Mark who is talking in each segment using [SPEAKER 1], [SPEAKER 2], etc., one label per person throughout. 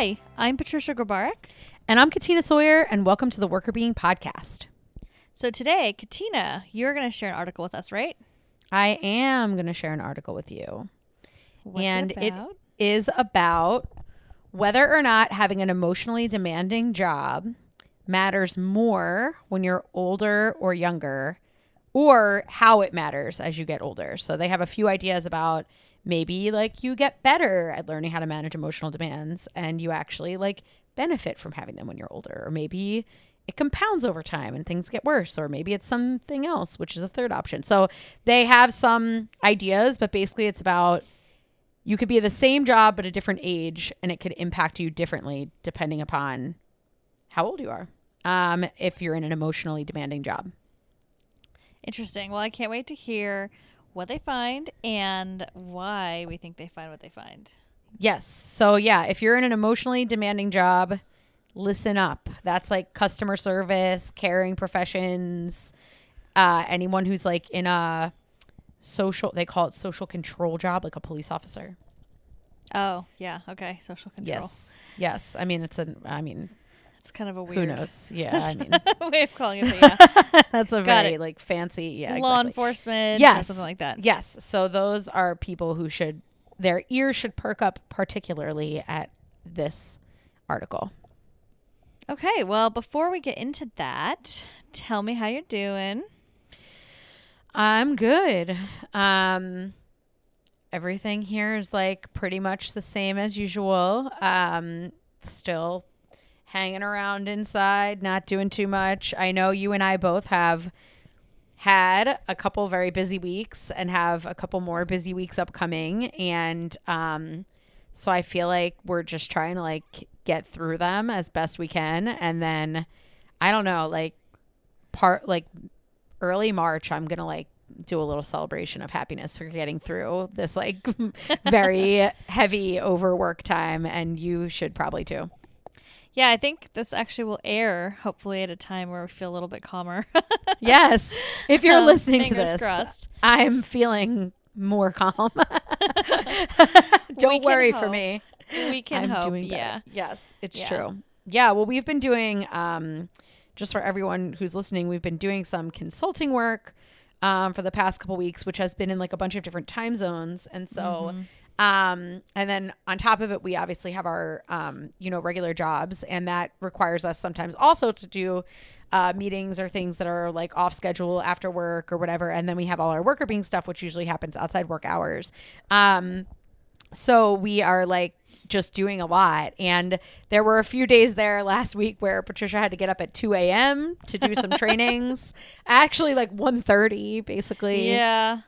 [SPEAKER 1] Hi, I'm Patricia Grabarek.
[SPEAKER 2] And I'm Katina Sawyer, and welcome to the Workr Beeing Podcast.
[SPEAKER 1] So today, Katina, you're going to share an article with us, right?
[SPEAKER 2] I am going to share an article with you.
[SPEAKER 1] What's
[SPEAKER 2] and
[SPEAKER 1] it about?
[SPEAKER 2] it is about whether or not having an emotionally demanding job matters more when you're older or younger, or how it matters as you get older. So they have a few ideas about maybe like you get better at learning how to manage emotional demands and you actually like benefit from having them when you're older, or maybe it compounds over time and things get worse, or maybe it's something else, which is a third option. So they have some ideas, but basically it's about you could be the same job but a different age and it could impact you differently depending upon how old you are um, if you're in an emotionally demanding job
[SPEAKER 1] Interesting. Well, I can't wait to hear what they find and why we think they find what they find.
[SPEAKER 2] yes so yeah if you're in an emotionally demanding job listen up that's like customer service caring professions uh, anyone who's like in a social they call it social control job like a police officer
[SPEAKER 1] Oh, yeah. Okay. Social control.
[SPEAKER 2] yes yes i mean it's a i mean
[SPEAKER 1] It's kind of a weird
[SPEAKER 2] who knows yeah i mean
[SPEAKER 1] way of calling it. Yeah.
[SPEAKER 2] that's a
[SPEAKER 1] Got
[SPEAKER 2] very
[SPEAKER 1] it.
[SPEAKER 2] like fancy yeah
[SPEAKER 1] Law
[SPEAKER 2] exactly.
[SPEAKER 1] enforcement or
[SPEAKER 2] Yes.
[SPEAKER 1] something like that.
[SPEAKER 2] Yes. So those are people who should their ears should perk up particularly at this article.
[SPEAKER 1] Okay. Well, before we get into that, tell me how you're doing.
[SPEAKER 2] I'm good. Um everything here is like pretty much the same as usual. Um still hanging around inside, not doing too much. I know you and I both have had a couple very busy weeks and have a couple more busy weeks upcoming and um so I feel like we're just trying to like get through them as best we can and then I don't know like part like early March I'm going to like do a little celebration of happiness for getting through this like very heavy overwork time and you should probably too.
[SPEAKER 1] Yeah, I think this actually will air hopefully at a time where we feel a little bit calmer.
[SPEAKER 2] Yes. If you're
[SPEAKER 1] Um,
[SPEAKER 2] listening to this,
[SPEAKER 1] crossed.
[SPEAKER 2] I'm feeling more calm. Don't worry for me.
[SPEAKER 1] we can
[SPEAKER 2] I'm
[SPEAKER 1] hope.
[SPEAKER 2] doing better.
[SPEAKER 1] yeah.
[SPEAKER 2] Yes, it's
[SPEAKER 1] Yeah.
[SPEAKER 2] true. Yeah, well we've been doing um just for everyone who's listening, we've been doing some consulting work um for the past couple weeks which has been in like a bunch of different time zones and so
[SPEAKER 1] Mm-hmm.
[SPEAKER 2] Um and then on top of it we obviously have our um you know regular jobs and that requires us sometimes also to do uh, meetings or things that are like off schedule after work or whatever. And then we have all our Workr Beeing stuff which usually happens outside work hours. Um so we are like just doing a lot. And there were a few days there last week where patricia had to get up at 2 a.m to do some trainings. Actually like 1.30 basically.
[SPEAKER 1] Yeah.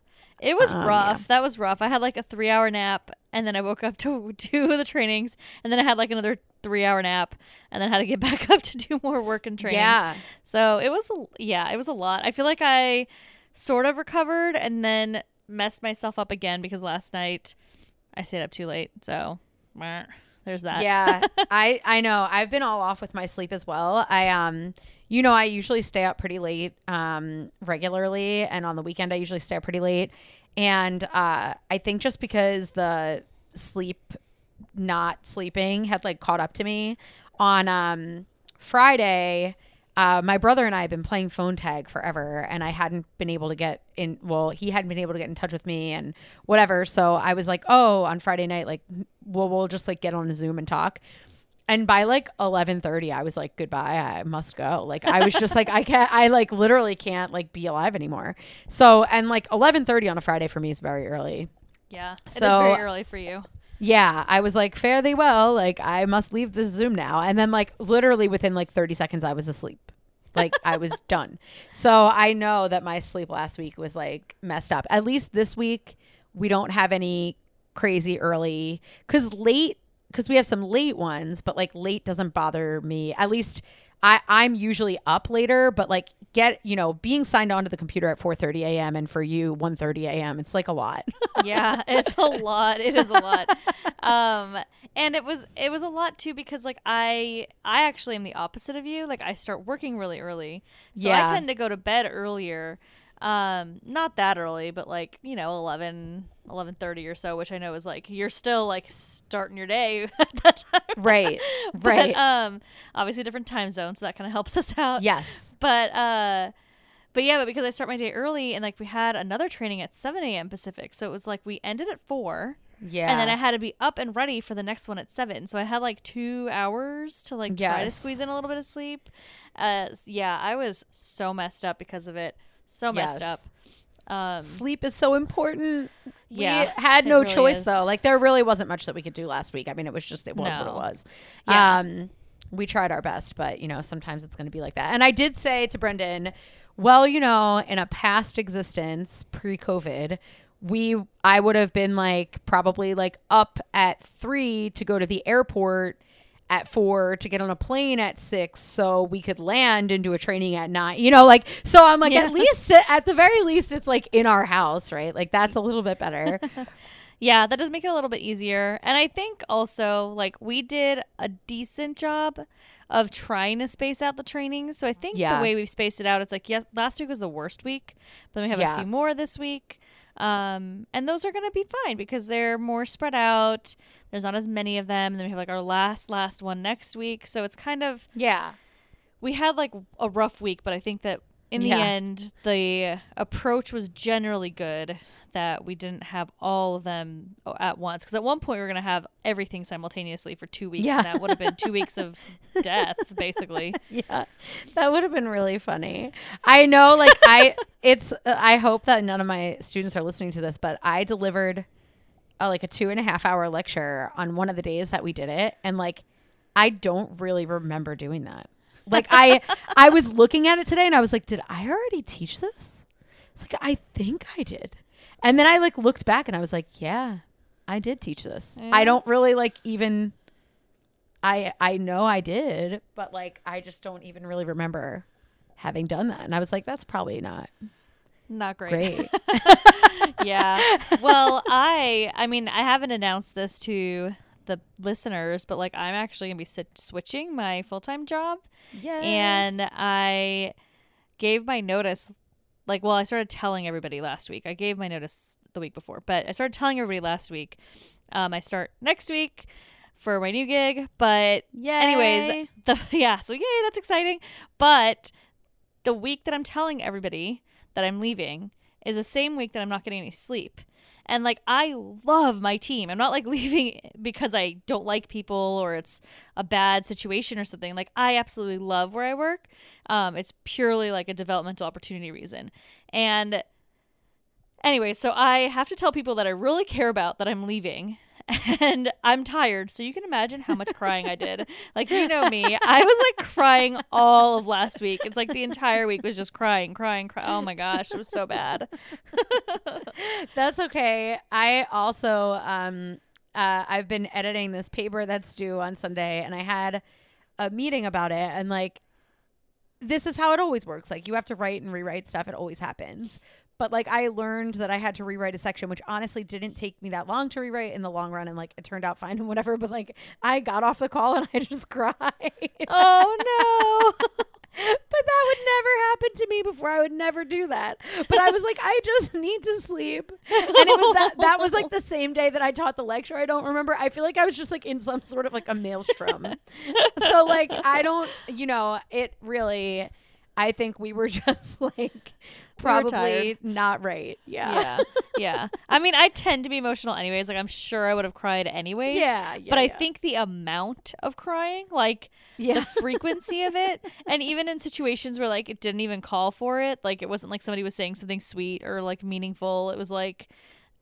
[SPEAKER 1] It was
[SPEAKER 2] Um,
[SPEAKER 1] rough.
[SPEAKER 2] yeah.
[SPEAKER 1] That was rough. I had like a three hour nap and then I woke up to do the trainings and then I had like another three hour nap and then had to get back up to do more work and trainings.
[SPEAKER 2] yeah
[SPEAKER 1] So it was, a- yeah, it was a lot. I feel like I sort of recovered and then messed myself up again because last night I stayed up too late. So there's that.
[SPEAKER 2] yeah i i know i've been all off with my sleep as well i um you know i usually stay up pretty late um regularly and on the weekend i usually stay up pretty late and uh i think just because the sleep not sleeping had like caught up to me on um friday uh, my brother and I have been playing phone tag forever, and I hadn't been able to get in. Well, he hadn't been able to get in touch with me, and whatever. So I was like, "Oh, on Friday night, like, we'll we'll just like get on a Zoom and talk." And by like eleven thirty, I was like, "Goodbye, I must go." Like, I was just like, I can't. I like literally can't like be alive anymore. So, and like eleven thirty on a Friday for me is very early.
[SPEAKER 1] Yeah. It is very early for you.
[SPEAKER 2] Yeah, I was like, fare thee well. Like, I must leave this Zoom now. And then, like, literally within like 30 seconds, I was asleep. Like, I was done. So I know that my sleep last week was like messed up. At least this week, we don't have any crazy early, because late, because we have some late ones, but like late doesn't bother me. At least I, I'm usually up later, but like get, you know, being signed onto the computer at 4.30 a.m. and for you 1.30 a.m., it's like a lot.
[SPEAKER 1] yeah it's a lot it is a lot um and it was it was a lot too because like i i actually am the opposite of you like i start working really early so i tend to go to bed earlier Um, not that early, but like, you know, 11, 11.30 or so, which I know is like, you're still like starting your day at that time.
[SPEAKER 2] Right.
[SPEAKER 1] But,
[SPEAKER 2] Right.
[SPEAKER 1] um, obviously different time zones, so that kind of helps us out.
[SPEAKER 2] yes.
[SPEAKER 1] But uh but yeah, but because I start my day early and like we had another training at seven AM Pacific. So it was like we ended at four.
[SPEAKER 2] Yeah.
[SPEAKER 1] And then I had to be up and ready for the next one at seven. So I had like two hours to like try to squeeze in a little bit of sleep. Uh yeah, I was so messed up because of it. So messed up. Um
[SPEAKER 2] sleep is so important.
[SPEAKER 1] Yeah,
[SPEAKER 2] we had no
[SPEAKER 1] really
[SPEAKER 2] choice
[SPEAKER 1] is.
[SPEAKER 2] though. Like there really wasn't much that we could do last week. I mean, it was just it was what it was.
[SPEAKER 1] Yeah.
[SPEAKER 2] Um, we tried our best, but you know, sometimes it's going to be like that. And I did say to Brendan, well, you know, in a past existence, pre-COVID, we I would have been like probably like up at three to go to the airport at four to get on a plane at six so we could land and do a training at nine you know like so i'm like
[SPEAKER 1] Yeah.
[SPEAKER 2] at least at the very least it's like in our house right like that's a little bit better
[SPEAKER 1] Yeah, that does make it a little bit easier. And I think also, like, we did a decent job of trying to space out the training. So I think
[SPEAKER 2] Yeah.
[SPEAKER 1] the way we've spaced it out, it's like, yes, last week was the worst week, but then we have
[SPEAKER 2] Yeah.
[SPEAKER 1] a few more this week. Um, and those are going to be fine because they're more spread out. There's not as many of them. And then we have like our last, last one next week. So it's kind of,
[SPEAKER 2] yeah
[SPEAKER 1] we had like a rough week, but I think that in the
[SPEAKER 2] Yeah.
[SPEAKER 1] end, the approach was generally good. That we didn't have all of them at once. Because at one point we were going to have everything simultaneously for two weeks,
[SPEAKER 2] Yeah.
[SPEAKER 1] and that would have been two weeks of death, basically.
[SPEAKER 2] yeah that would have been really funny i know like i it's uh, i hope that none of my students are listening to this but i delivered uh, like a two and a half hour lecture on one of the days that we did it and like i don't really remember doing that like i i was looking at it today and i was like did i already teach this it's like i think i did and then i like looked back and i was like yeah i did teach this i don't really like even I I know I did, but like I just don't even really remember having done that. And I was like, that's probably not
[SPEAKER 1] Not great.
[SPEAKER 2] great.
[SPEAKER 1] yeah. Well, I I mean, I haven't announced this to the listeners, but like I'm actually going to be switching my full-time job.
[SPEAKER 2] yeah.
[SPEAKER 1] and I gave my notice. Like, well, I started telling everybody last week. I gave my notice the week before, but I started telling everybody last week. Um, I start next week for my new gig, but
[SPEAKER 2] yeah.
[SPEAKER 1] anyways, the yeah, so yay, that's exciting. But the week that I'm telling everybody that I'm leaving is the same week that I'm not getting any sleep. And like I love my team. I'm not like leaving because I don't like people or it's a bad situation or something. Like I absolutely love where I work. Um, it's purely like a developmental opportunity reason. And anyway, so I have to tell people that I really care about that I'm leaving. And I'm tired, so you can imagine how much crying I did. Like you know me, I was like crying all of last week. It's like the entire week was just crying, crying, crying. Oh my gosh, it was so bad.
[SPEAKER 2] That's okay. I also um uh I've been editing this paper that's due on Sunday and I had a meeting about it and like this is how it always works. Like you have to write and rewrite stuff. It always happens. But like I learned that I had to rewrite a section, which honestly didn't take me that long to rewrite in the long run, and like it turned out fine and whatever. But like I got off the call and I just cried.
[SPEAKER 1] Oh no.
[SPEAKER 2] but that would never happen to me before. I would never do that. But I was like, I just need to sleep. And it was that that was like the same day that I taught the lecture. I don't remember. I feel like I was just like in some sort of like a maelstrom. so like I don't, you know, it really I think we were just like probably not right. Yeah.
[SPEAKER 1] yeah. Yeah. I mean, I tend to be emotional anyways. Like I'm sure I would have cried anyways.
[SPEAKER 2] Yeah. yeah
[SPEAKER 1] but I
[SPEAKER 2] yeah.
[SPEAKER 1] think the amount of crying, like
[SPEAKER 2] yeah.
[SPEAKER 1] the frequency of it, and even in situations where like it didn't even call for it, like it wasn't like somebody was saying something sweet or like meaningful. It was like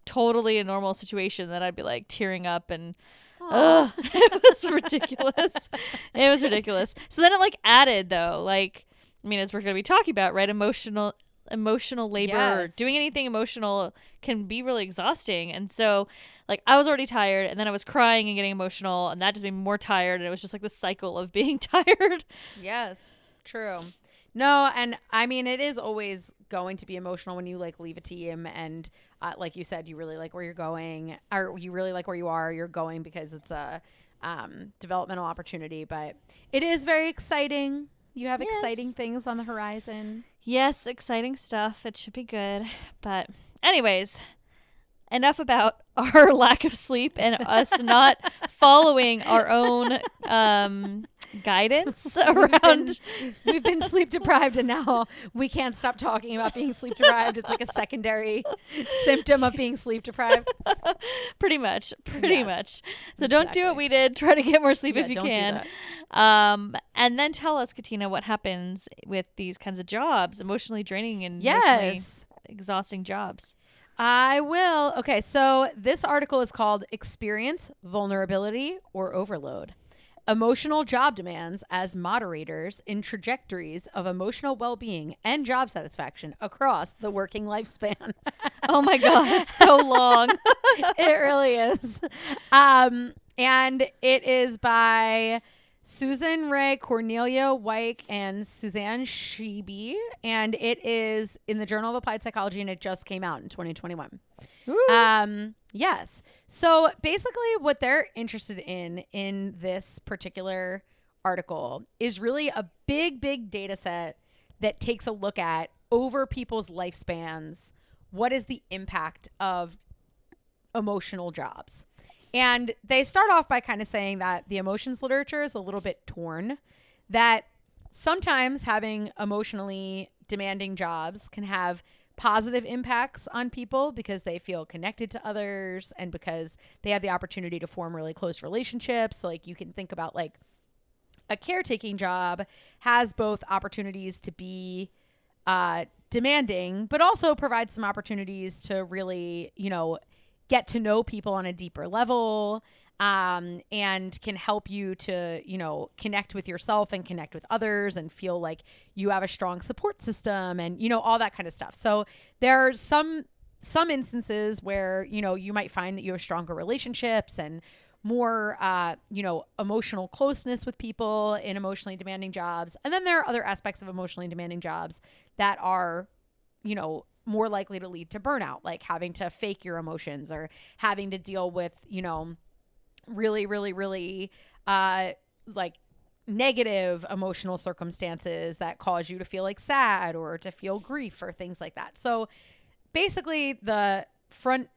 [SPEAKER 1] totally a normal situation that I'd be like tearing up and ugh, it was ridiculous. it was ridiculous. So then it like added though, like I mean, as we're gonna be talking about, right? Emotional emotional labor
[SPEAKER 2] Yes.
[SPEAKER 1] doing anything emotional can be really exhausting. And so like I was already tired and then I was crying and getting emotional and that just made me more tired and it was just like the cycle of being tired.
[SPEAKER 2] Yes, true. No, and I mean it is always going to be emotional when you like leave a team and uh, like you said you really like where you're going or you really like where you are you're going because it's a um, developmental opportunity but it is very exciting you have
[SPEAKER 1] Yes.
[SPEAKER 2] exciting things on the horizon
[SPEAKER 1] Yes, exciting stuff. It should be good. But, anyways, enough about our lack of sleep and us not following our own um, guidance
[SPEAKER 2] We've been,
[SPEAKER 1] around.
[SPEAKER 2] we've been sleep deprived, and now we can't stop talking about being sleep deprived. It's like a secondary symptom of being sleep deprived.
[SPEAKER 1] pretty much. Pretty
[SPEAKER 2] Yes,
[SPEAKER 1] much. So don't do what we did. Try to get more sleep
[SPEAKER 2] Yeah,
[SPEAKER 1] if you can. Um, and then tell us, Katina, what happens with these kinds of jobs, emotionally draining and
[SPEAKER 2] Yes.
[SPEAKER 1] exhausting jobs.
[SPEAKER 2] I will. Okay, so this article is called Experience Vulnerability or Overload. Emotional job demands as moderators in trajectories of emotional well being and job satisfaction across the working lifespan.
[SPEAKER 1] Oh my god, it's so long.
[SPEAKER 2] it really is. Um, and it is by Susan Reh, Cornelia Wieck, and Susanne Scheibe. And it is in the Journal of Applied Psychology, and it just came out in 2021. Um, yes. So basically, what they're interested in in this particular article is really a big, big data set that takes a look at over people's lifespans. What is the impact of emotional jobs? And they start off by kind of saying that the emotions literature is a little bit torn, that sometimes having emotionally demanding jobs can have positive impacts on people because they feel connected to others and because they have the opportunity to form really close relationships. So, like, you can think about like a caretaking job has both opportunities to be uh, demanding, but also provides some opportunities to really, you know, get to know people on a deeper level um, and can help you to, you know, connect with yourself and connect with others and feel like you have a strong support system and, you know, all that kind of stuff. So there are some some instances where, you know, you might find that you have stronger relationships and more uh, you know emotional closeness with people in emotionally demanding jobs and then there are other aspects of emotionally demanding jobs that are you know more likely to lead to burnout like having to fake your emotions or having to deal with you know really really really uh like negative emotional circumstances that cause you to feel like sad or to feel grief or things like that so basically the front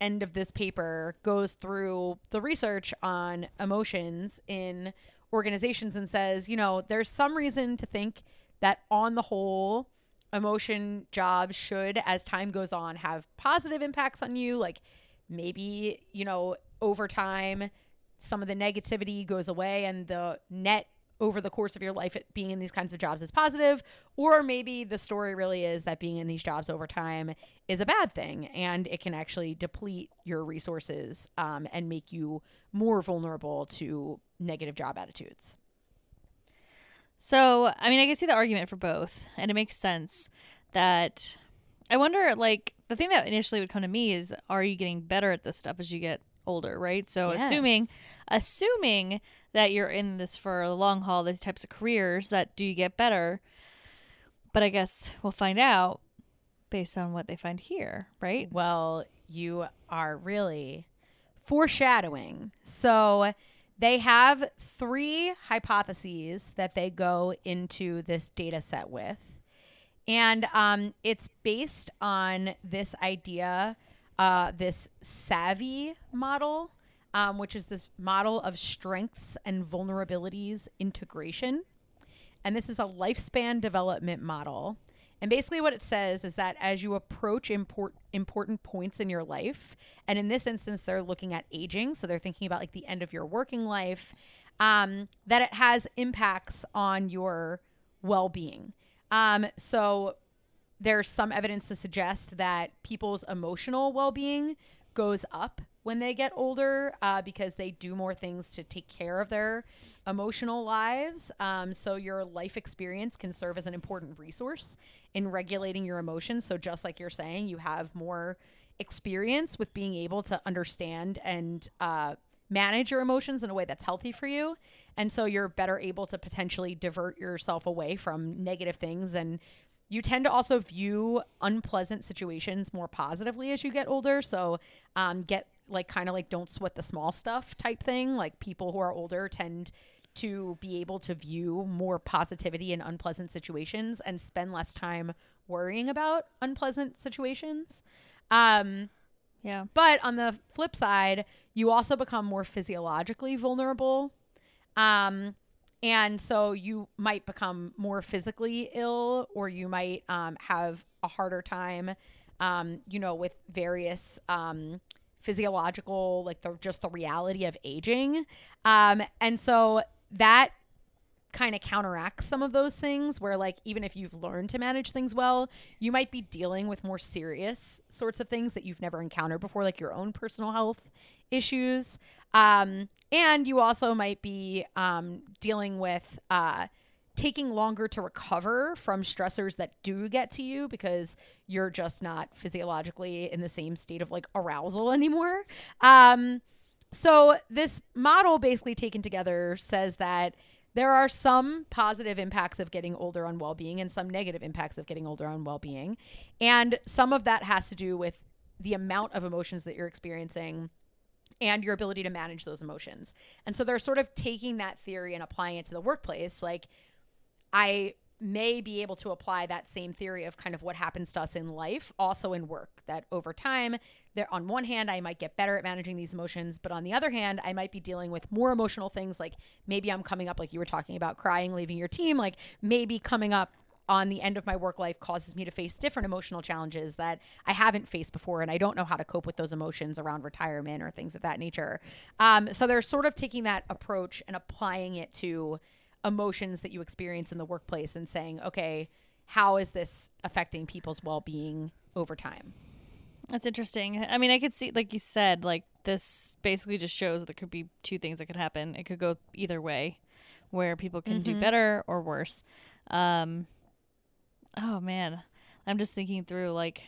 [SPEAKER 2] end of this paper goes through the research on emotions in organizations and says, you know, there's some reason to think that on the whole, emotion jobs should, as time goes on, have positive impacts on you. Like maybe, you know, over time, some of the negativity goes away and the net over the course of your life being in these kinds of jobs is positive or maybe the story really is that being in these jobs over time is a bad thing and it can actually deplete your resources um, and make you more vulnerable to negative job attitudes.
[SPEAKER 1] So, I mean, I can see the argument for both, and it makes sense that I wonder, like, the thing that initially would come to me is, are you getting better at this stuff as you get older, right? So, assuming,
[SPEAKER 2] Yes.
[SPEAKER 1] assuming that you're in this for the long haul, these types of careers, that do you get better? But I guess we'll find out based on what they find here, right?
[SPEAKER 2] Well, you are really foreshadowing. So they have three hypotheses that they go into this data set with. And um, it's based on this idea, uh, this SAVI model, um, which is this model of strengths and vulnerabilities integration. And this is a lifespan development model. And basically, what it says is that as you approach import, important points in your life, and in this instance, they're looking at aging, so they're thinking about like the end of your working life, um, that it has impacts on your well being. Um, so there's some evidence to suggest that people's emotional well being goes up when they get older uh, because they do more things to take care of their emotional lives. Um, so your life experience can serve as an important resource in regulating your emotions. So just like you're saying, you have more experience with being able to understand and uh, manage your emotions in a way that's healthy for you. And so you're better able to potentially divert yourself away from negative things and you tend to also view unpleasant situations more positively as you get older. So, um, get like kind of like don't sweat the small stuff type thing. Like people who are older tend to be able to view more positivity in unpleasant situations and spend less time worrying about unpleasant situations. Um,
[SPEAKER 1] Yeah.
[SPEAKER 2] but on the flip side, you also become more physiologically vulnerable. Um, and so you might become more physically ill, or you might um, have a harder time, um, you know, with various um, physiological, like the just the reality of aging. Um, and so that kind of counteracts some of those things where like even if you've learned to manage things well you might be dealing with more serious sorts of things that you've never encountered before like your own personal health issues. Um, and you also might be um, dealing with uh, taking longer to recover from stressors that do get to you because you're just not physiologically in the same state of like arousal anymore. Um, so this model basically taken together says that there are some positive impacts of getting older on well-being and some negative impacts of getting older on well-being. And some of that has to do with the amount of emotions that you're experiencing and your ability to manage those emotions. And so they're sort of taking that theory and applying it to the workplace. Like i may be able to apply that same theory of kind of what happens to us in life also in work that over time there on one hand i might get better at managing these emotions but on the other hand i might be dealing with more emotional things like maybe i'm coming up like you were talking about crying leaving your team like maybe coming up on the end of my work life causes me to face different emotional challenges that I haven't faced before, and I don't know how to cope with those emotions around retirement or things of that nature. Um, so they're sort of taking that approach and applying it to emotions that you experience in the workplace and saying, okay, how is this affecting people's well being over time?
[SPEAKER 1] That's interesting. I mean, I could see, like you said, like this basically just shows that there could be two things that could happen. It could go either way, where people can do better or worse. Um, oh man, I'm just thinking through like,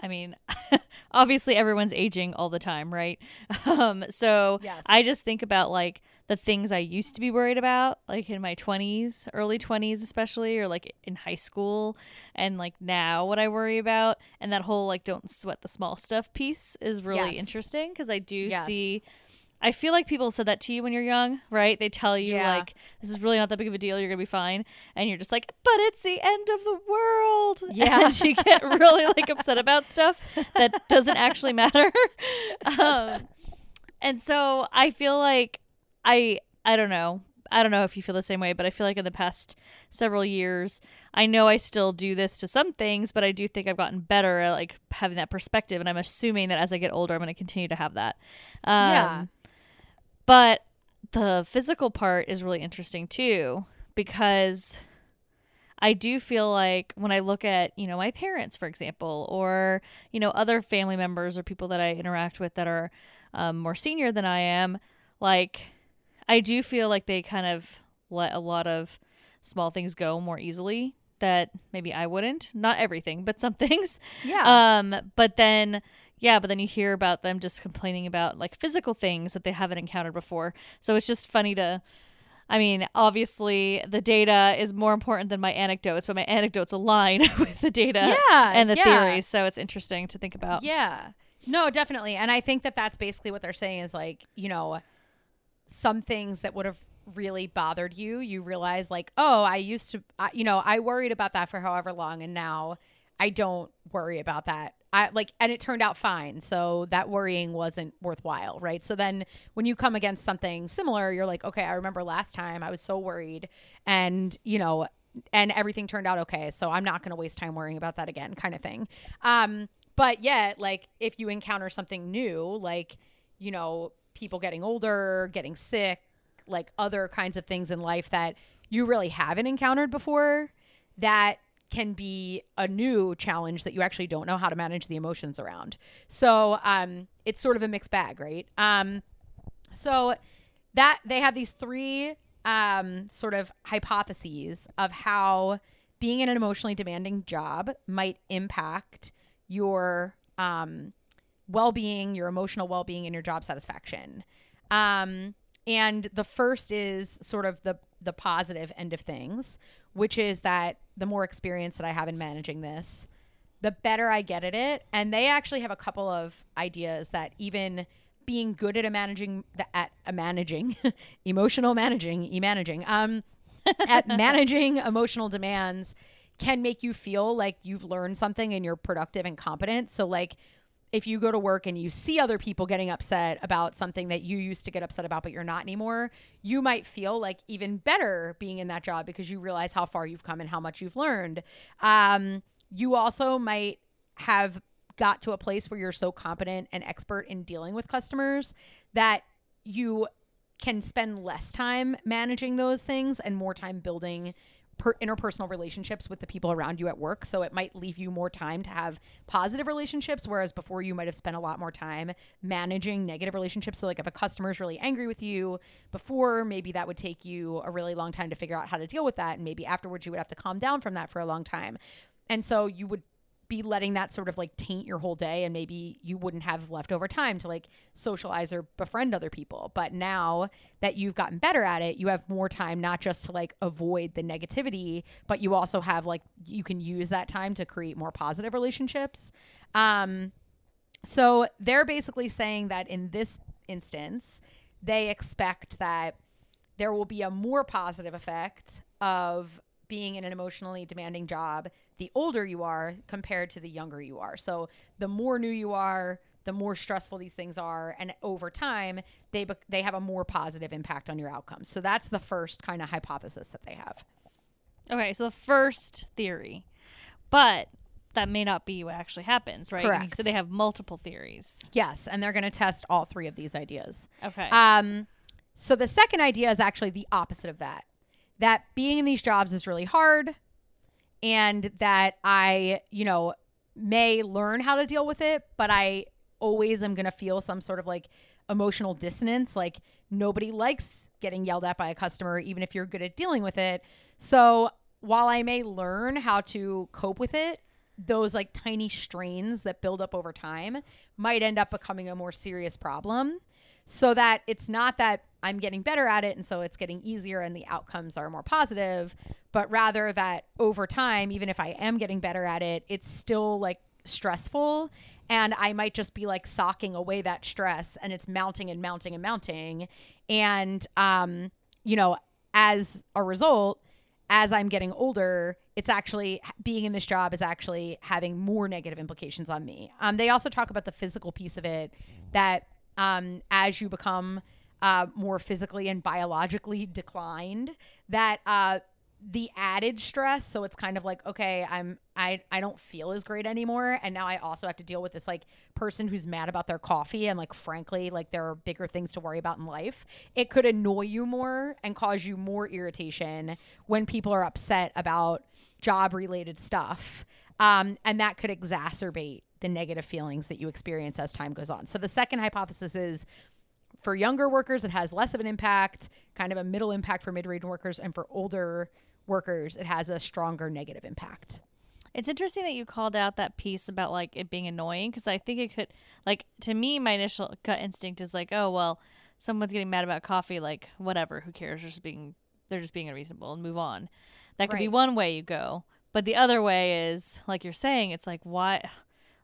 [SPEAKER 1] I mean, obviously everyone's aging all the time, right? Um, so
[SPEAKER 2] Yes.
[SPEAKER 1] I just think about like the things I used to be worried about, like in my 20s, early 20s, especially, or like in high school, and like now what I worry about. And that whole like don't sweat the small stuff piece is really
[SPEAKER 2] Yes.
[SPEAKER 1] interesting because I do
[SPEAKER 2] Yes.
[SPEAKER 1] see. I feel like people said that to you when you're young, right? They tell you
[SPEAKER 2] Yeah.
[SPEAKER 1] like this is really not that big of a deal. You're gonna be fine, and you're just like, but it's the end of the world.
[SPEAKER 2] Yeah.
[SPEAKER 1] and you get really like upset about stuff that doesn't actually matter. um, and so I feel like I I don't know. I don't know if you feel the same way, but I feel like in the past several years, I know I still do this to some things, but I do think I've gotten better at like having that perspective, and I'm assuming that as I get older, I'm going to continue to have that. Um,
[SPEAKER 2] Yeah.
[SPEAKER 1] But the physical part is really interesting too, because I do feel like when I look at, you know, my parents, for example, or, you know, other family members or people that I interact with that are um, more senior than I am, like, I do feel like they kind of let a lot of small things go more easily that maybe I wouldn't. Not everything, but some things.
[SPEAKER 2] Yeah.
[SPEAKER 1] Um, but then, yeah, but then you hear about them just complaining about like physical things that they haven't encountered before. So it's just funny to. I mean, obviously, the data is more important than my anecdotes, but my anecdotes align with the data
[SPEAKER 2] Yeah,
[SPEAKER 1] and the
[SPEAKER 2] yeah.
[SPEAKER 1] theories. So it's interesting to think about.
[SPEAKER 2] Yeah. No, definitely. And I think that that's basically what they're saying is like, you know, some things that would have really bothered you, you realize like, oh, I used to, I, you know, I worried about that for however long, and now I don't worry about that. I like, and it turned out fine. So that worrying wasn't worthwhile, right? So then when you come against something similar, you're like, okay, I remember last time I was so worried, and you know, and everything turned out okay. So I'm not going to waste time worrying about that again, kind of thing. Um, but yet, like, if you encounter something new, like, you know, people getting older, getting sick, like other kinds of things in life that you really haven't encountered before, that can be a new challenge that you actually don't know how to manage the emotions around. So um, it's sort of a mixed bag, right? Um, so that they have these three um, sort of hypotheses of how being in an emotionally demanding job might impact your um, well-being, your emotional well-being, and your job satisfaction. Um, and the first is sort of the the positive end of things, which is that the more experience that I have in managing this, the better I get at it. And they actually have a couple of ideas that even being good at a managing at a managing emotional managing e managing um at managing emotional demands can make you feel like you've learned something and you're productive and competent so like if you go to work and you see other people getting upset about something that you used to get upset about but you're not anymore you might feel like even better being in that job because you realize how far you've come and how much you've learned. Um, you also might have got to a place where you're so competent and expert in dealing with customers that you can spend less time managing those things and more time building per- interpersonal relationships with the people around you at work. So it might leave you more time to have positive relationships, whereas before you might have spent a lot more time managing negative relationships. So, like if a customer is really angry with you before, maybe that would take you a really long time to figure out how to deal with that. And maybe afterwards you would have to calm down from that for a long time. And so you would be letting that sort of like taint your whole day and maybe you wouldn't have leftover time to like socialize or befriend other people. But now that you've gotten better at it you have more time not just to like avoid the negativity but you also have like you can use that time to create more positive relationships. Um so they're basically saying that in this instance they expect that there will be a more positive effect of being in an emotionally demanding job the older you are compared to the younger you are. So the more new you are, the more stressful these things are and over time they be- they have a more positive impact on your outcomes. So that's the first kind of hypothesis that they have.
[SPEAKER 1] Okay, so the first theory. But that may not be what actually happens, right?
[SPEAKER 2] Correct.
[SPEAKER 1] So they have multiple theories.
[SPEAKER 2] Yes, and they're going to test all three of these ideas.
[SPEAKER 1] Okay.
[SPEAKER 2] Um so the second idea is actually the opposite of that. That being in these jobs is really hard and that I, you know, may learn how to deal with it, but I always am going to feel some sort of like emotional dissonance. Like nobody likes getting yelled at by a customer, even if you're good at dealing with it. So while I may learn how to cope with it, those like tiny strains that build up over time might end up becoming a more serious problem. So that it's not that I'm getting better at it and so it's getting easier and the outcomes are more positive, but rather that over time, even if I am getting better at it, it's still like stressful and I might just be like socking away that stress and it's mounting and mounting and mounting. And, um, you know, as a result, as I'm getting older, it's actually being in this job is actually having more negative implications on me. Um, they also talk about the physical piece of it that um, as you become uh, more physically and biologically declined, that uh, the added stress so it's kind of like okay i'm i i don't feel as great anymore and now i also have to deal with this like person who's mad about their coffee and like frankly like there are bigger things to worry about in life. It could annoy you more and cause you more irritation when people are upset about job related stuff um, and that could exacerbate the negative feelings that you experience as time goes on. So the second hypothesis is for younger workers, it has less of an impact, kind of a middle impact for mid range workers, and for older workers, it has a stronger negative impact.
[SPEAKER 1] It's interesting that you called out that piece about like it being annoying because I think it could, like, to me, my initial gut instinct is like, oh, well, someone's getting mad about coffee, like, whatever, who cares? They're just being, they're just being unreasonable and move on. That could be one way you go. But the other way is, like you're saying, it's like, why,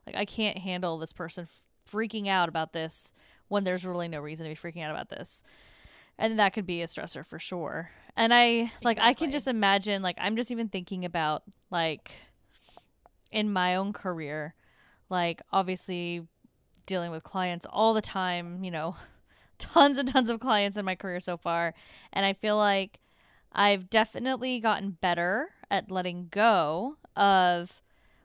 [SPEAKER 1] like, I can't handle this person freaking out about this when there's really no reason to be freaking out about this. And that could be a stressor for sure. And I, like, I can just imagine, like, I'm just even thinking about, like, in my own career, like obviously dealing with clients all the time, you know, tons and tons of clients in my career so far. And I feel like I've definitely gotten better at letting go of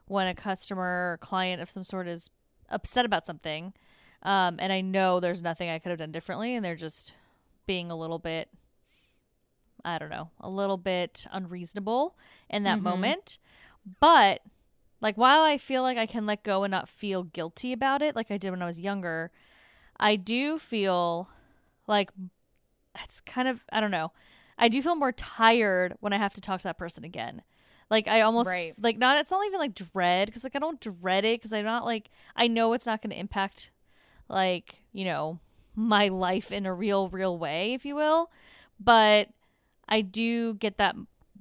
[SPEAKER 1] when a customer or client of some sort is upset about something. Um, and I know there's nothing I could have done differently, and they're just being a little bit, I don't know, a little bit unreasonable in that
[SPEAKER 2] Mhm.
[SPEAKER 1] moment. But like while I feel like I can let go and not feel guilty about it like I did when I was younger, I do feel like it's kind of I don't know. I do feel more tired when I have to talk to that person again. Like I almost
[SPEAKER 2] Right.
[SPEAKER 1] like not it's not even like dread cuz like I don't dread it cuz I'm not like I know it's not going to impact like, you know, my life in a real real way, if you will. But I do get that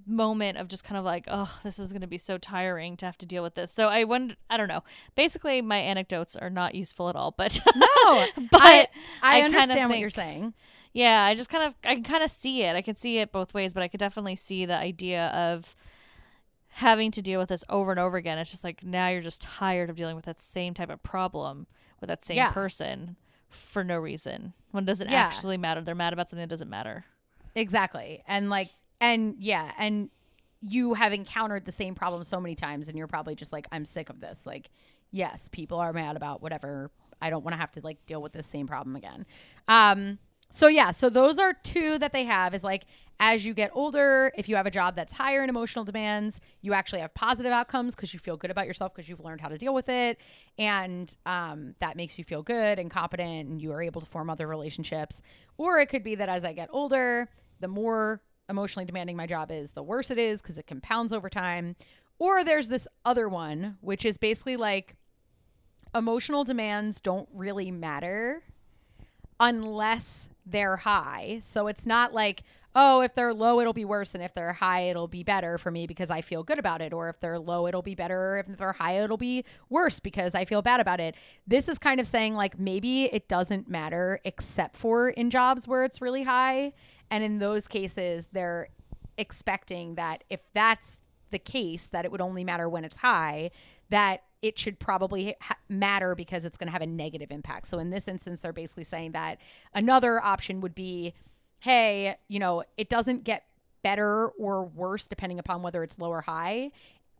[SPEAKER 1] moment of just kind of like, oh, this is going to be so tiring to have to deal with this. So I wonder, I don't know. Basically, my anecdotes are not useful at all, but
[SPEAKER 2] No,
[SPEAKER 1] but
[SPEAKER 2] I, I,
[SPEAKER 1] I
[SPEAKER 2] understand what you're saying.
[SPEAKER 1] yeah, I just kind of I can kind of see it. I can see it both ways, but I could definitely see the idea of having to deal with this over and over again. It's just like now you're just tired of dealing with that same type of problem with that same
[SPEAKER 2] Yeah.
[SPEAKER 1] person for no reason. When it doesn't
[SPEAKER 2] Yeah.
[SPEAKER 1] actually matter. They're mad about something that doesn't matter.
[SPEAKER 2] Exactly. And like and yeah, and you have encountered the same problem so many times and you're probably just like I'm sick of this. Like yes, people are mad about whatever. I don't want to have to like deal with the same problem again. Um so yeah, so those are two that they have is like as you get older, if you have a job that's higher in emotional demands, you actually have positive outcomes because you feel good about yourself because you've learned how to deal with it. And um, that makes you feel good and competent and you are able to form other relationships. Or it could be that as I get older, the more emotionally demanding my job is, the worse it is because it compounds over time. Or there's this other one, which is basically like emotional demands don't really matter unless they're high. So it's not like, oh, if they're low, it'll be worse. And if they're high, it'll be better for me because I feel good about it. Or if they're low, it'll be better. If they're high, it'll be worse because I feel bad about it. This is kind of saying, like, maybe it doesn't matter except for in jobs where it's really high. And in those cases, they're expecting that if that's the case, that it would only matter when it's high, that it should probably ha- matter because it's going to have a negative impact. So in this instance, they're basically saying that another option would be, hey, you know, it doesn't get better or worse depending upon whether it's low or high.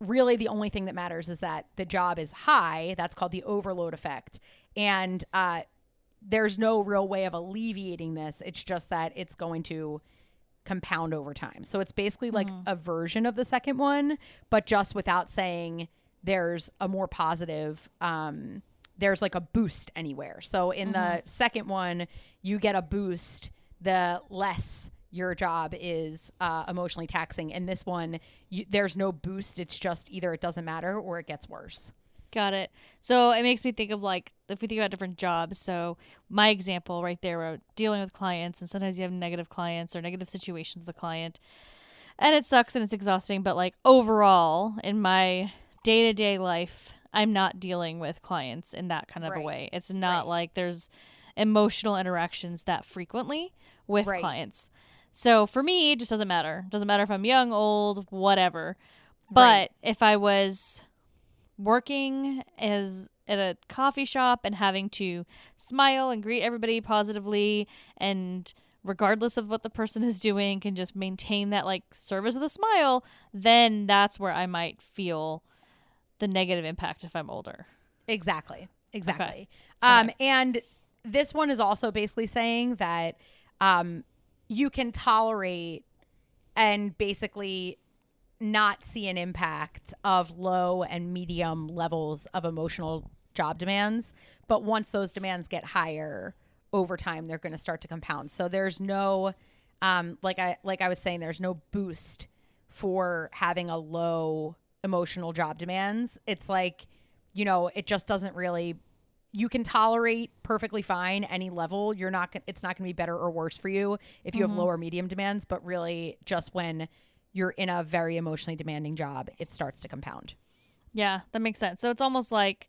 [SPEAKER 2] Really, the only thing that matters is that the job is high. That's called the overload effect. And uh, there's no real way of alleviating this. It's just that it's going to compound over time. So it's basically like a version of the second one, but just without saying there's a more positive um there's like a boost anywhere. So in the second one, you get a boost the less your job is uh, emotionally taxing. And this one, you, there's no boost. It's just either it doesn't matter or it gets worse.
[SPEAKER 1] Got it. So it makes me think of like if we think about different jobs. So my example right there, where dealing with clients, and sometimes you have negative clients or negative situations with the client, and it sucks and it's exhausting. But like overall, in my day to day life, I'm not dealing with clients in that kind of a way. It's not
[SPEAKER 2] Right.
[SPEAKER 1] like there's emotional interactions that frequently with
[SPEAKER 2] Right.
[SPEAKER 1] clients. So for me, it just doesn't matter. Doesn't matter if I'm young, old, whatever. But
[SPEAKER 2] Right.
[SPEAKER 1] if I was working as at a coffee shop and having to smile and greet everybody positively and regardless of what the person is doing can just maintain that like service with a smile then that's where i might feel the negative impact if i'm older
[SPEAKER 2] Exactly. Exactly.
[SPEAKER 1] Okay.
[SPEAKER 2] Um,
[SPEAKER 1] Okay.
[SPEAKER 2] and this one is also basically saying that um, you can tolerate and basically not see an impact of low and medium levels of emotional job demands. But once those demands get higher over time, they're going to start to compound. So there's no, um, like I like I was saying, there's no boost for having a low emotional job demands. It's like, you know, it just doesn't really you can tolerate perfectly fine any level. You're not it's not going to be better or worse for you if you have mm-hmm. lower medium demands, but really just when you're in a very emotionally demanding job, it starts to compound.
[SPEAKER 1] yeah that makes sense so it's almost like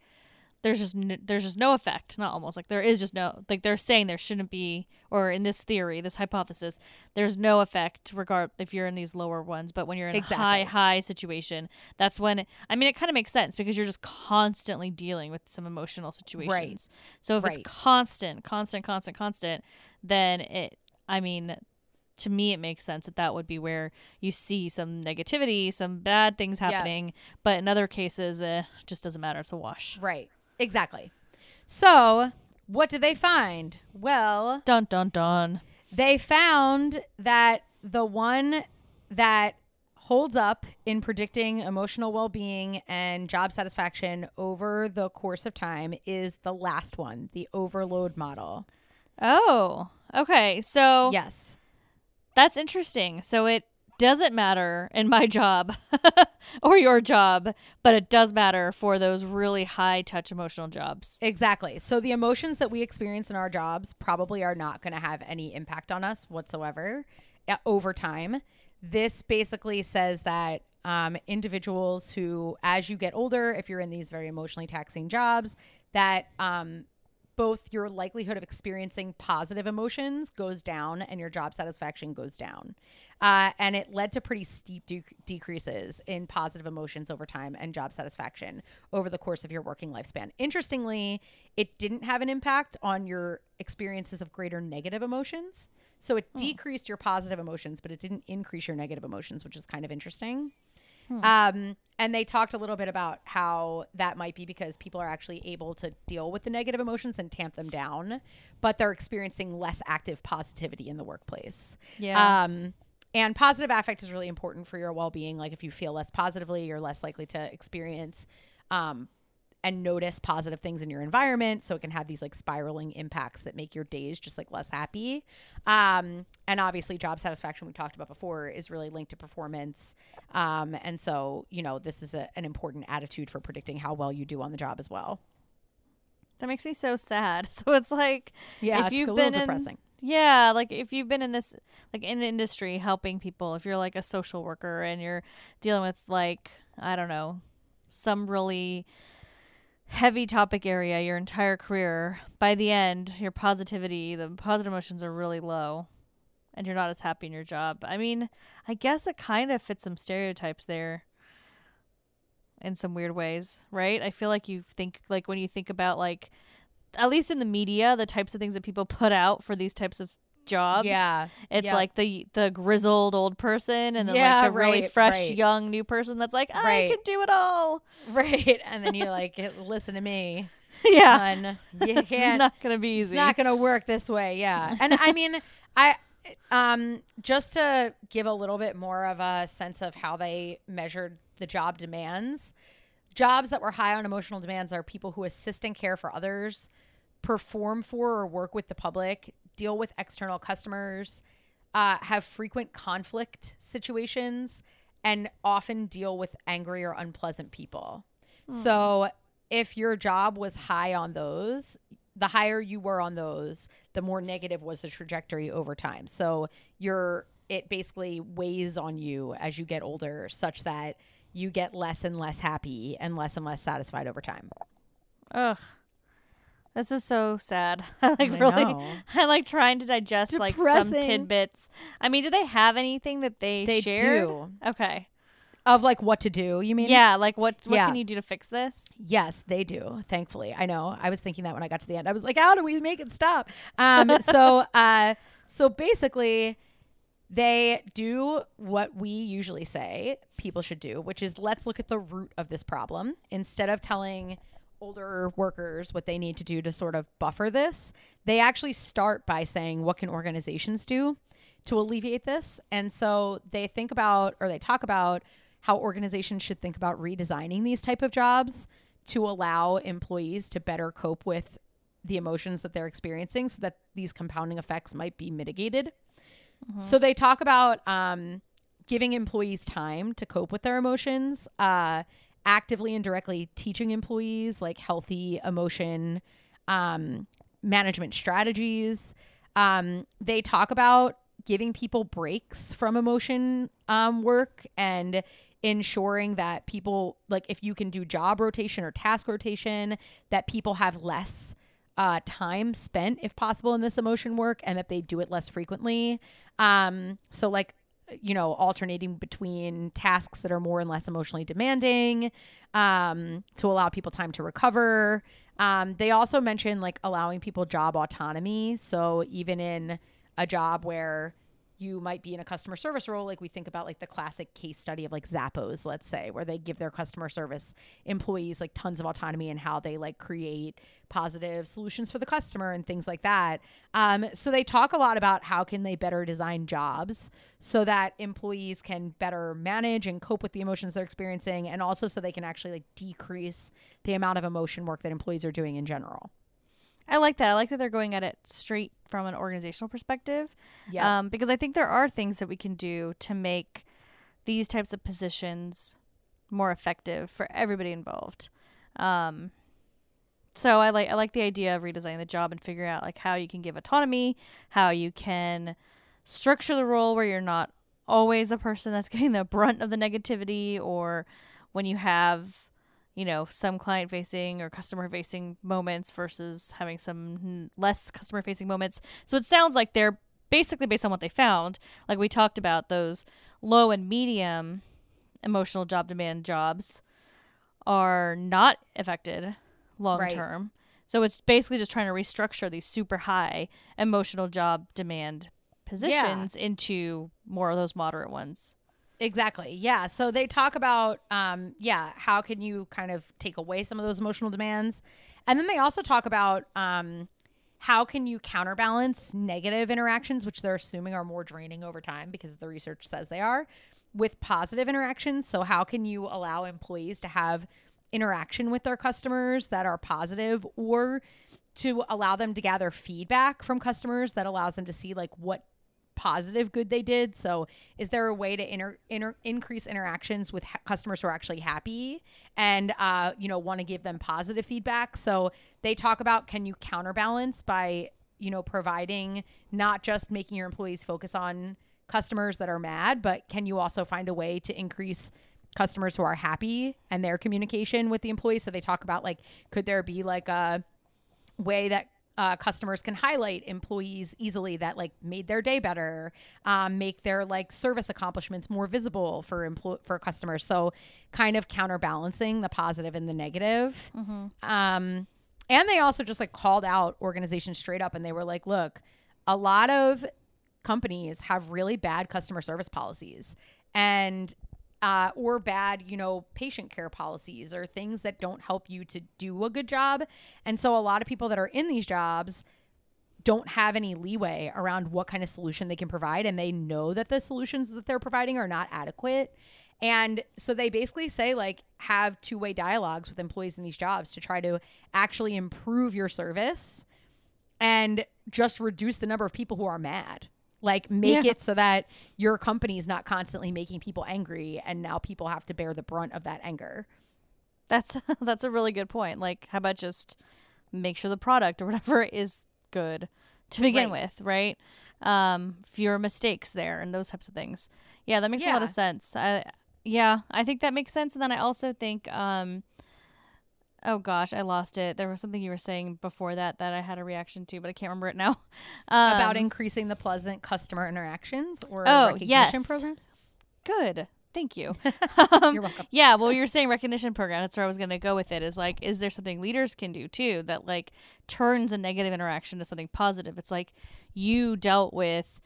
[SPEAKER 1] there's just n- there's just no effect not almost like there is just no like they're saying there shouldn't be or in this theory this hypothesis there's no effect regard if you're in these lower ones but when you're in a high high situation that's when i mean it kind of makes sense because you're just constantly dealing with some emotional situations so if
[SPEAKER 2] Right.
[SPEAKER 1] it's constant constant constant constant then it i mean to me it makes sense that that would be where you see some negativity some bad things
[SPEAKER 2] Yeah.
[SPEAKER 1] happening but in other cases eh, it just doesn't matter it's a wash
[SPEAKER 2] Right. Exactly. So, what did they find? Well,
[SPEAKER 1] dun dun dun
[SPEAKER 2] they found that the one that holds up in predicting emotional well-being and job satisfaction over the course of time is the last one, the overload model.
[SPEAKER 1] oh okay so
[SPEAKER 2] Yes.
[SPEAKER 1] that's interesting so it doesn't matter in my job or your job but it does matter for those really high touch emotional jobs
[SPEAKER 2] Exactly. So the emotions that we experience in our jobs probably are not going to have any impact on us whatsoever uh, over time. this basically says that um, individuals who, as you get older, if you're in these very emotionally taxing jobs, that um, both your likelihood of experiencing positive emotions goes down and your job satisfaction goes down. Uh, and it led to pretty steep de- decreases in positive emotions over time and job satisfaction over the course of your working lifespan. Interestingly, it didn't have an impact on your experiences of greater negative emotions. So it decreased your positive emotions, but it didn't increase your negative emotions, which is kind of interesting. Um, and they talked a little bit about how that might be because people are actually able to deal with the negative emotions and tamp them down, but they're experiencing less active positivity in the workplace.
[SPEAKER 1] Yeah.
[SPEAKER 2] Um, and positive affect is really important for your well being. Like if you feel less positively, you're less likely to experience um, and notice positive things in your environment. So it can have these like spiraling impacts that make your days just like less happy. Um, and obviously, job satisfaction we talked about before is really linked to performance. Um, and so, you know, this is a, an important attitude for predicting how well you do on the job as well.
[SPEAKER 1] That makes me so sad. So it's like
[SPEAKER 2] Yeah,
[SPEAKER 1] if
[SPEAKER 2] it's
[SPEAKER 1] you've
[SPEAKER 2] a little
[SPEAKER 1] been
[SPEAKER 2] depressing.
[SPEAKER 1] In, yeah, like if you've been in this like in the industry helping people, if you're like a social worker and you're dealing with like I don't know, some really heavy topic area your entire career, by the end, your positivity, the positive emotions are really low and you're not as happy in your job. I mean, I guess it kind of fits some stereotypes there in some weird ways, right? I feel like you think like when you think about like at least in the media, the types of things that people put out for these types of jobs.
[SPEAKER 2] Yeah.
[SPEAKER 1] It's
[SPEAKER 2] yeah.
[SPEAKER 1] like the the grizzled old person and then
[SPEAKER 2] Yeah,
[SPEAKER 1] like the really fresh
[SPEAKER 2] right.
[SPEAKER 1] young new person that's like, I
[SPEAKER 2] Right.
[SPEAKER 1] can do it all.
[SPEAKER 2] Right. And then you're like, listen to me.
[SPEAKER 1] yeah.
[SPEAKER 2] Son. You
[SPEAKER 1] It's not gonna be easy.
[SPEAKER 2] It's not going to work this way. Yeah. And I mean, I um just to give a little bit more of a sense of how they measured the job demands. Jobs that were high on emotional demands are people who assist and care for others, perform for or work with the public, deal with external customers, uh, have frequent conflict situations, and often deal with angry or unpleasant people. So if your job was high on those, the higher you were on those, the more negative was the trajectory over time. So your it basically weighs on you as you get older, such that you get less and less happy and less and less satisfied over time.
[SPEAKER 1] Ugh. This is so sad. I like
[SPEAKER 2] I
[SPEAKER 1] really
[SPEAKER 2] know.
[SPEAKER 1] I like trying to digest like some tidbits. I mean, do they have anything that they, share?
[SPEAKER 2] They
[SPEAKER 1] shared?
[SPEAKER 2] do.
[SPEAKER 1] Okay.
[SPEAKER 2] Of like what to do, you mean?
[SPEAKER 1] Yeah, like what what
[SPEAKER 2] Yeah.
[SPEAKER 1] can you do to fix this?
[SPEAKER 2] Yes, they do. Thankfully, I know. I was thinking that when I got to the end. I was like, "How do we make it stop?" Um, so, uh, so basically, they do what we usually say people should do, which is let's look at the root of this problem instead of telling older workers what they need to do to sort of buffer this. They actually start by saying, "What can organizations do?" to alleviate this. And so they think about or they talk about how organizations should think about redesigning these type of jobs to allow employees to better cope with the emotions that they're experiencing so that these compounding effects might be mitigated. So they talk about um, giving employees time to cope with their emotions, uh, actively and directly teaching employees like healthy emotion um, management strategies. Um, they talk about giving people breaks from emotion um, work and ensuring that people like if you can do job rotation or task rotation that people have less uh, time spent if possible in this emotion work and that they do it less frequently um, so like you know alternating between tasks that are more and less emotionally demanding um, to allow people time to recover. Um, they also mention like allowing people job autonomy. So even in a job where you might be in a customer service role like we think about like the classic case study of like zappos let's say where they give their customer service employees like tons of autonomy and how they like create positive solutions for the customer and things like that. Um, so they talk a lot about how can they better design jobs so that employees can better manage and cope with the emotions they're experiencing and also so they can actually like decrease the amount of emotion work that employees are doing in general
[SPEAKER 1] I like that. I like that they're going at it straight from an organizational perspective.
[SPEAKER 2] Yeah.
[SPEAKER 1] Um, because I think there are things that we can do to make these types of positions more effective for everybody involved. Um, so I like I like the idea of redesigning the job and figuring out like how you can give autonomy, how you can structure the role where you're not always a person that's getting the brunt of the negativity or when you have you know some client facing or customer facing moments versus having some less customer facing moments. So it sounds like they're basically based on what they found. Like we talked about those low and medium emotional job demand jobs are not affected long
[SPEAKER 2] Right.
[SPEAKER 1] term. So it's basically just trying to restructure these super high emotional job demand positions into more of those moderate ones
[SPEAKER 2] Exactly. Yeah. So they talk about, um, yeah, how can you kind of take away some of those emotional demands, and then they also talk about um, how can you counterbalance negative interactions, which they're assuming are more draining over time because the research says they are, with positive interactions. So how can you allow employees to have interaction with their customers that are positive, or to allow them to gather feedback from customers that allows them to see like what positive good they did. So, is there a way to inter, inter, increase interactions with ha- customers who are actually happy and uh, you know want to give them positive feedback? So they talk about can you counterbalance by you know providing not just making your employees focus on customers that are mad, but can you also find a way to increase customers who are happy and their communication with the employees? So they talk about like could there be like a way that uh, customers can highlight employees easily that like made their day better, um, make their like service accomplishments more visible for empl- for customers. So kind of counterbalancing the positive and the negative. Um, and they also just like called out organizations straight up and they were like, look, a lot of companies have really bad customer service policies and uh, or bad, you know, patient care policies or things that don't help you to do a good job. And so a lot of people that are in these jobs don't have any leeway around what kind of solution they can provide and they know that the solutions that they're providing are not adequate. And so they basically say like have two-way dialogues with employees in these jobs to try to actually improve your service and just reduce the number of people who are mad. Like make
[SPEAKER 1] Yeah.
[SPEAKER 2] it so that your company is not constantly making people angry and now people have to bear the brunt of that anger.
[SPEAKER 1] That's that's a really good point. Like, how about just make sure the product or whatever is good to begin
[SPEAKER 2] Right.
[SPEAKER 1] with, right? Um, fewer mistakes there and those types of things. Yeah, that makes a lot of sense. I, yeah, I think that makes sense. And then I also think, um, oh gosh, I lost it. There was something you were saying before that that I had a reaction to, but I can't remember it now. Um,
[SPEAKER 2] About increasing the pleasant customer interactions or
[SPEAKER 1] Oh,
[SPEAKER 2] recognition
[SPEAKER 1] yes.
[SPEAKER 2] programs.
[SPEAKER 1] good. Thank you. Um,
[SPEAKER 2] You're welcome.
[SPEAKER 1] Yeah, well, you're saying recognition program. That's where I was going to go with it. Is like, is there something leaders can do too that like turns a negative interaction to something positive? It's like you dealt with,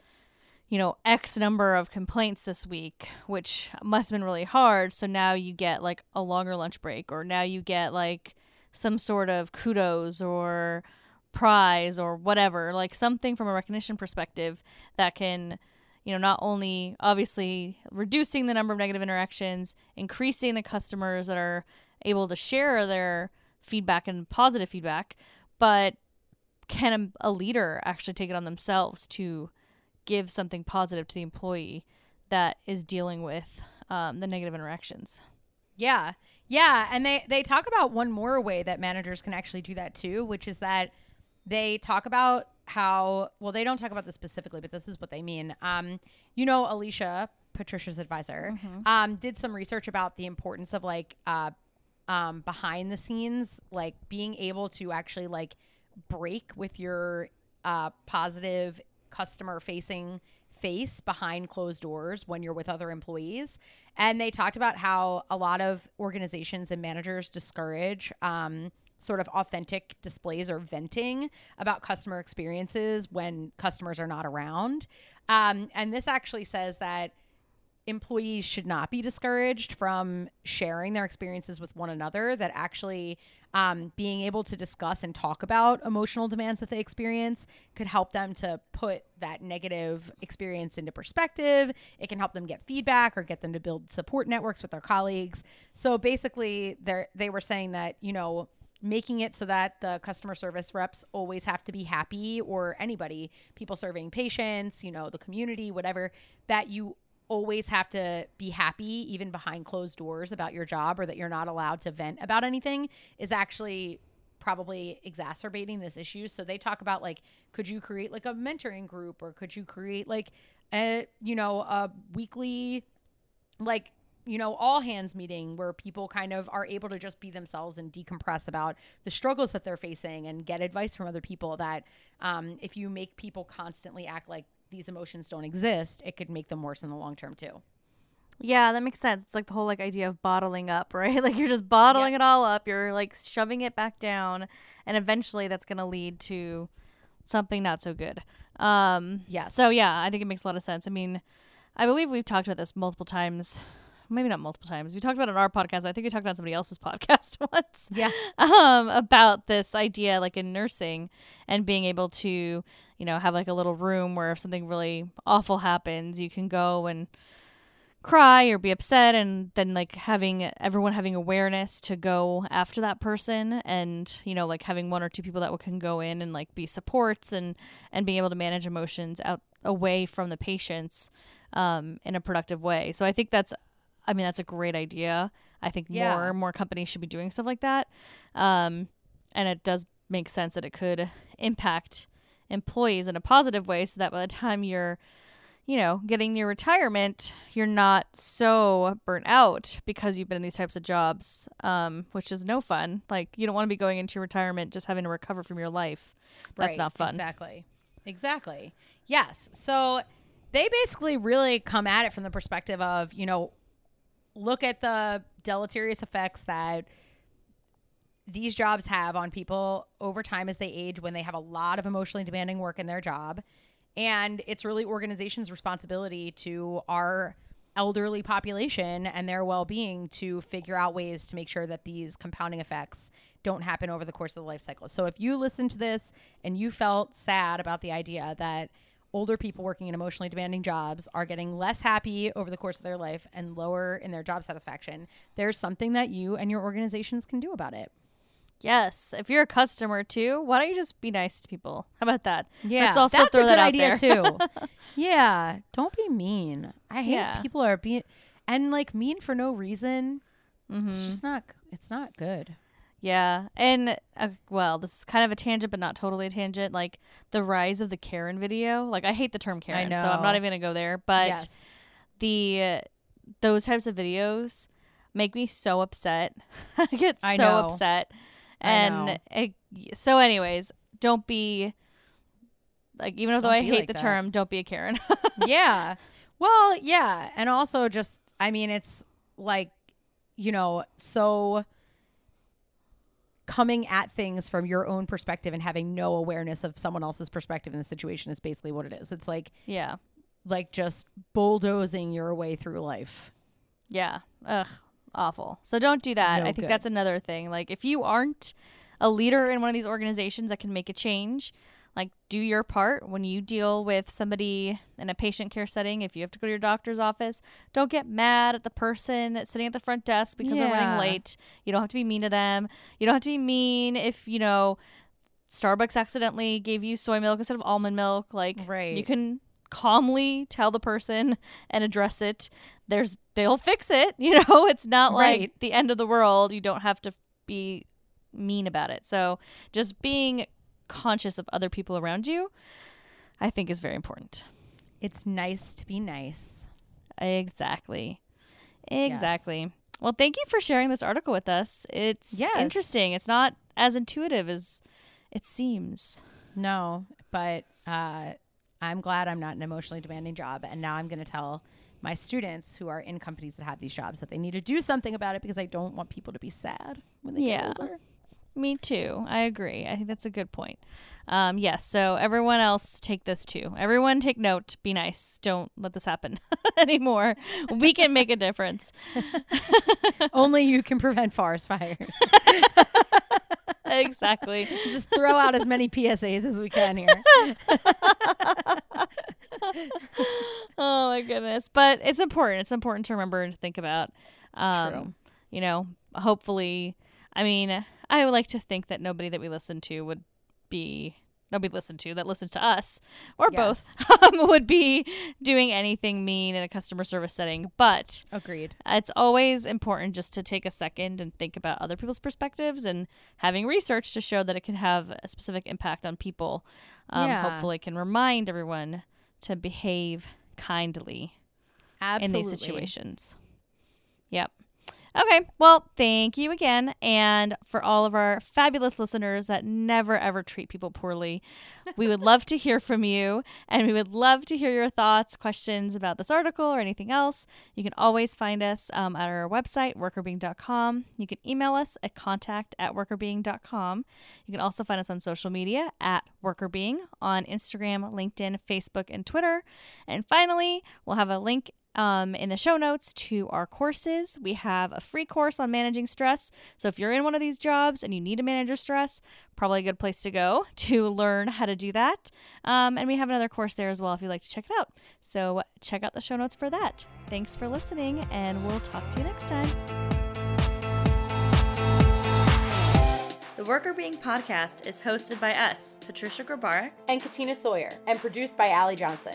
[SPEAKER 1] you know, X number of complaints this week, which must have been really hard. So now you get like a longer lunch break, or now you get like some sort of kudos or prize or whatever, like something from a recognition perspective that can you know, not only obviously reducing the number of negative interactions, increasing the customers that are able to share their feedback and positive feedback, but can a, a leader actually take it on themselves to give something positive to the employee that is dealing with um, the negative interactions?
[SPEAKER 2] Yeah. Yeah. And they, they talk about one more way that managers can actually do that too, which is that they talk about how, well, they don't talk about this specifically, but this is what they mean. Um, you know, Alicia, Patricia's advisor, um, did some research about the importance of like, uh, um, behind the scenes, like being able to actually like break with your uh, positive customer facing face behind closed doors when you're with other employees. And they talked about how a lot of organizations and managers discourage um, sort of authentic displays or venting about customer experiences when customers are not around. Um, and this actually says that employees should not be discouraged from sharing their experiences with one another that actually um, being able to discuss and talk about emotional demands that they experience could help them to put that negative experience into perspective. It can help them get feedback or get them to build support networks with their colleagues. So basically they they were saying that you know making it so that the customer service reps always have to be happy or anybody people serving patients you know the community whatever that you always have to be happy even behind closed doors about your job or that you're not allowed to vent about anything is actually probably exacerbating this issue. So they talk about like could you create like a mentoring group or could you create like a you know a weekly like you know all hands meeting where people kind of are able to just be themselves and decompress about the struggles that they're facing and get advice from other people that um, if you make people constantly act like these emotions don't exist it could make them worse in the long term too
[SPEAKER 1] Yeah, that makes sense. It's like the whole like idea of bottling up, right? Like you're just bottling it all up. You're like shoving it back down, and eventually that's going to lead to something not so good. Um,
[SPEAKER 2] Yes.
[SPEAKER 1] So yeah, I think it makes a lot of sense. I mean, I believe we've talked about this multiple times. Maybe not multiple times. We talked about it on our podcast. I think we talked about somebody else's podcast once.
[SPEAKER 2] Yeah.
[SPEAKER 1] Um, about this idea, like in nursing, and being able to, you know, have like a little room where if something really awful happens, you can go and cry or be upset and then like having everyone having awareness to go after that person and you know like having one or two people that can go in and like be supports and and being able to manage emotions out away from the patients um in a productive way so i think that's i mean that's a great idea i think
[SPEAKER 2] Yeah.
[SPEAKER 1] more more companies should be doing stuff like that um and it does make sense that it could impact employees in a positive way so that by the time you're you know, getting your retirement, you're not so burnt out because you've been in these types of jobs, um, which is no fun. Like, you don't want to be going into retirement just having to recover from your life. That's
[SPEAKER 2] Right,
[SPEAKER 1] not fun.
[SPEAKER 2] Exactly. Exactly. Yes. So they basically really come at it from the perspective of, you know, look at the deleterious effects that these jobs have on people over time as they age when they have a lot of emotionally demanding work in their job. And it's really organizations' responsibility to our elderly population and their well-being to figure out ways to make sure that these compounding effects don't happen over the course of the life cycle. So if you listen to this and you felt sad about the idea that older people working in emotionally demanding jobs are getting less happy over the course of their life and lower in their job satisfaction, there's something that you and your organizations can do about it.
[SPEAKER 1] Yes. If you're a customer too, why don't you just be nice to people? How about that?
[SPEAKER 2] Yeah,
[SPEAKER 1] Let's also
[SPEAKER 2] that's
[SPEAKER 1] throw
[SPEAKER 2] a
[SPEAKER 1] that
[SPEAKER 2] good
[SPEAKER 1] out
[SPEAKER 2] idea
[SPEAKER 1] there.
[SPEAKER 2] too. yeah, don't be mean. I hate
[SPEAKER 1] Yeah.
[SPEAKER 2] people are being and like mean for no reason.
[SPEAKER 1] Mm-hmm.
[SPEAKER 2] It's just not. It's not good.
[SPEAKER 1] Yeah. And, uh, well, this is kind of a tangent, but not totally a tangent. Like the rise of the Karen video. Like, I hate the term Karen, so I'm not even going to go there. But
[SPEAKER 2] yes.
[SPEAKER 1] the those types of videos make me so upset. I get so
[SPEAKER 2] I know.
[SPEAKER 1] upset. And it, so anyways, don't be like even though
[SPEAKER 2] Don't
[SPEAKER 1] I hate
[SPEAKER 2] like
[SPEAKER 1] the
[SPEAKER 2] that.
[SPEAKER 1] term, don't be a Karen.
[SPEAKER 2] yeah. Well, yeah, and also just I mean it's like you know, so coming at things from your own perspective and having no awareness of someone else's perspective in the situation is basically what it is. It's like
[SPEAKER 1] yeah.
[SPEAKER 2] like just bulldozing your way through life.
[SPEAKER 1] Yeah. Ugh. Awful. So don't do that.
[SPEAKER 2] No
[SPEAKER 1] I think
[SPEAKER 2] good.
[SPEAKER 1] that's another thing. Like if you aren't a leader in one of these organizations that can make a change, like do your part when you deal with somebody in a patient care setting. If you have to go to your doctor's office, don't get mad at the person sitting at the front desk because they're running late. You don't have to be mean to them. You don't have to be mean if, you know, Starbucks accidentally gave you soy milk instead of almond milk. Like
[SPEAKER 2] Right.
[SPEAKER 1] you can calmly tell the person and address it. There's they'll fix it. You know, it's not like
[SPEAKER 2] Right.
[SPEAKER 1] the end of the world. You don't have to be mean about it. So just being conscious of other people around you, I think is very important.
[SPEAKER 2] It's nice to be nice.
[SPEAKER 1] Exactly. Exactly. Well, thank you for sharing this article with us. It's
[SPEAKER 2] Yes.
[SPEAKER 1] interesting. It's not as intuitive as it seems.
[SPEAKER 2] No, but uh, I'm glad I'm not an emotionally demanding job. And now I'm going to tell my students who are in companies that have these jobs that they need to do something about it because I don't want people to be sad when they
[SPEAKER 1] Yeah.
[SPEAKER 2] get older.
[SPEAKER 1] Me too. I agree. I think that's a good point. Um, yes. So everyone else take this too. Everyone take note. Be nice. Don't let this happen anymore. We can make a difference.
[SPEAKER 2] Only you can prevent forest fires.
[SPEAKER 1] exactly.
[SPEAKER 2] Just throw out as many PSAs as we can here.
[SPEAKER 1] Oh my goodness. But it's important. It's important to remember and to think about. Um,
[SPEAKER 2] True.
[SPEAKER 1] You know, hopefully, I mean, I would like to think that nobody that we listen to would be nobody listened to that listens to us or both um, would be doing anything mean in a customer service setting. But
[SPEAKER 2] Agreed.
[SPEAKER 1] it's always important just to take a second and think about other people's perspectives and having research to show that it can have a specific impact on people. Um,
[SPEAKER 2] Yeah.
[SPEAKER 1] Hopefully, can remind everyone to behave kindly
[SPEAKER 2] Absolutely.
[SPEAKER 1] in these situations. Yep. Okay. Well, thank you again. And for all of our fabulous listeners that never ever treat people poorly, we would love to hear from you. And we would love to hear your thoughts, questions about this article or anything else. You can always find us um, at our website, workrbeeing.com. You can email us at contact at workrbeeing.com. You can also find us on social media at workrbeeing on Instagram, LinkedIn, Facebook, and Twitter. And finally, we'll have a link um, in the show notes to our courses. We have a free course on managing stress. So if you're in one of these jobs and you need to manage your stress, probably a good place to go to learn how to do that. Um, and we have another course there as well if you'd like to check it out. So check out the show notes for that. Thanks for listening, and we'll talk to you next time. The Workr Beeing podcast is hosted by us, Patricia Grabarek
[SPEAKER 2] and Katina Sawyer, and produced by Allie Johnson.